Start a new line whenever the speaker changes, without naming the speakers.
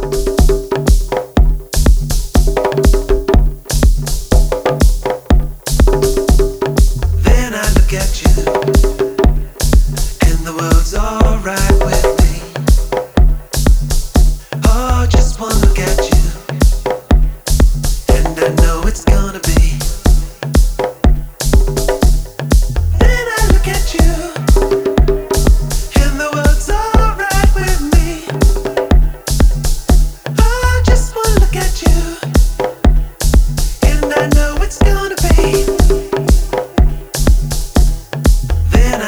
you